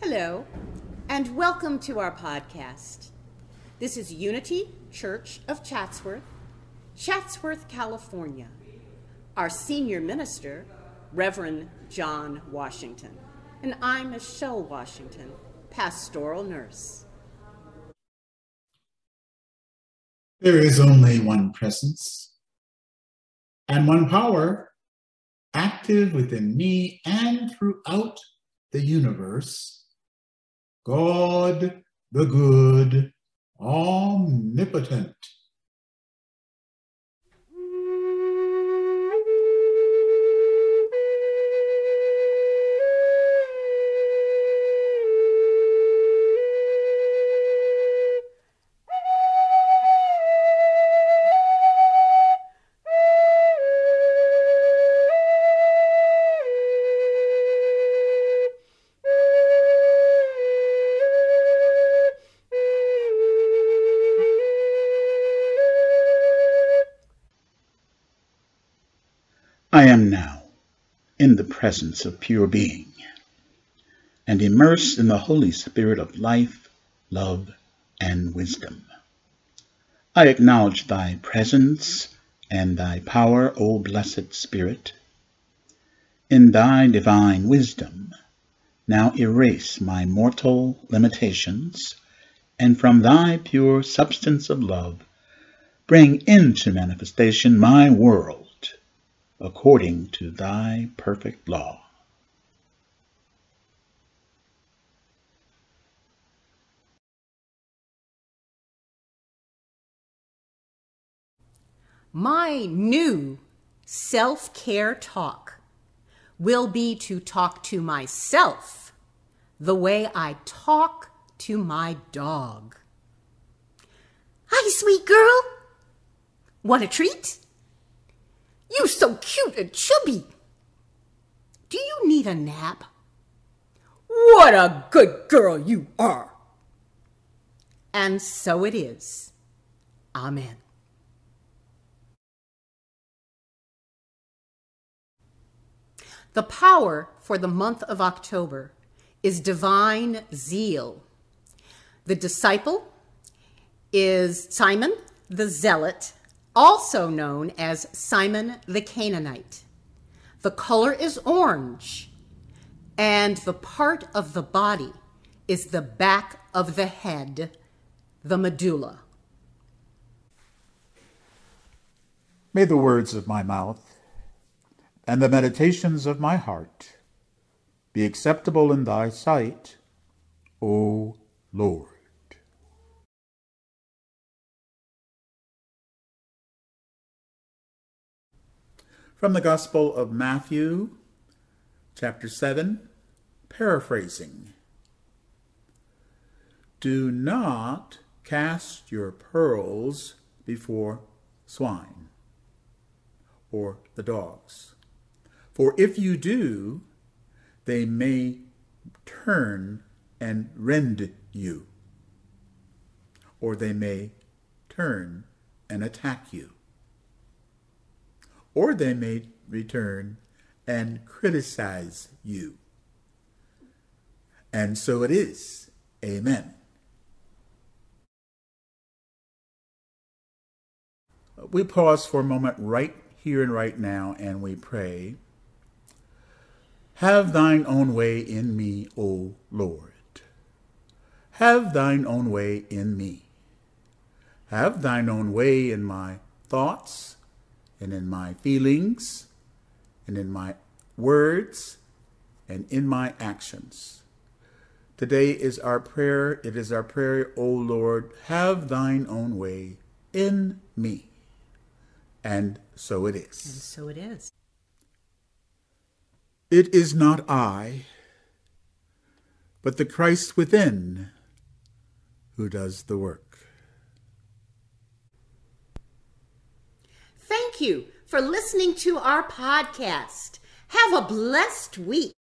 Hello, and welcome to our podcast. This is Unity Church of Chatsworth, Chatsworth, California. Our senior minister, Reverend John Washington, and I'm Michelle Washington, pastoral nurse. There is only one presence and one power active within me and throughout the universe. God the good, omnipotent. In the presence of pure being and immersed in the Holy Spirit of life, love, and wisdom. I acknowledge thy presence and thy power, O blessed Spirit. In thy divine wisdom, now erase my mortal limitations, and from thy pure substance of love, bring into manifestation my world according to thy perfect law. My new self care talk will be to talk to myself the way I talk to my dog. Hi, sweet girl. Want a treat? You so cute and chubby. Do you need a nap? What a good girl you are. And so it is. Amen. The power for the month of October is divine zeal. The disciple is Simon the Zealot also known as Simon the Canaanite. The color is orange, and the part of the body is the back of the head, the medulla. May the words of my mouth and the meditations of my heart be acceptable in thy sight, O Lord. From the Gospel of Matthew, chapter 7, paraphrasing. Do not cast your pearls before swine or the dogs, for if you do, they may turn and rend you, or they may turn and attack you or they may return and criticize you. And so it is. Amen. We pause for a moment right here and right now and we pray. Have thine own way in me, O Lord. Have thine own way in me. Have thine own way in my thoughts and in my feelings and in my words and in my actions. Today is our prayer. It is our prayer, O Lord, have thine own way in me. And so it is. And so it is. It is not I, but the Christ within who does the work. Thank you for listening to our podcast. Have a blessed week.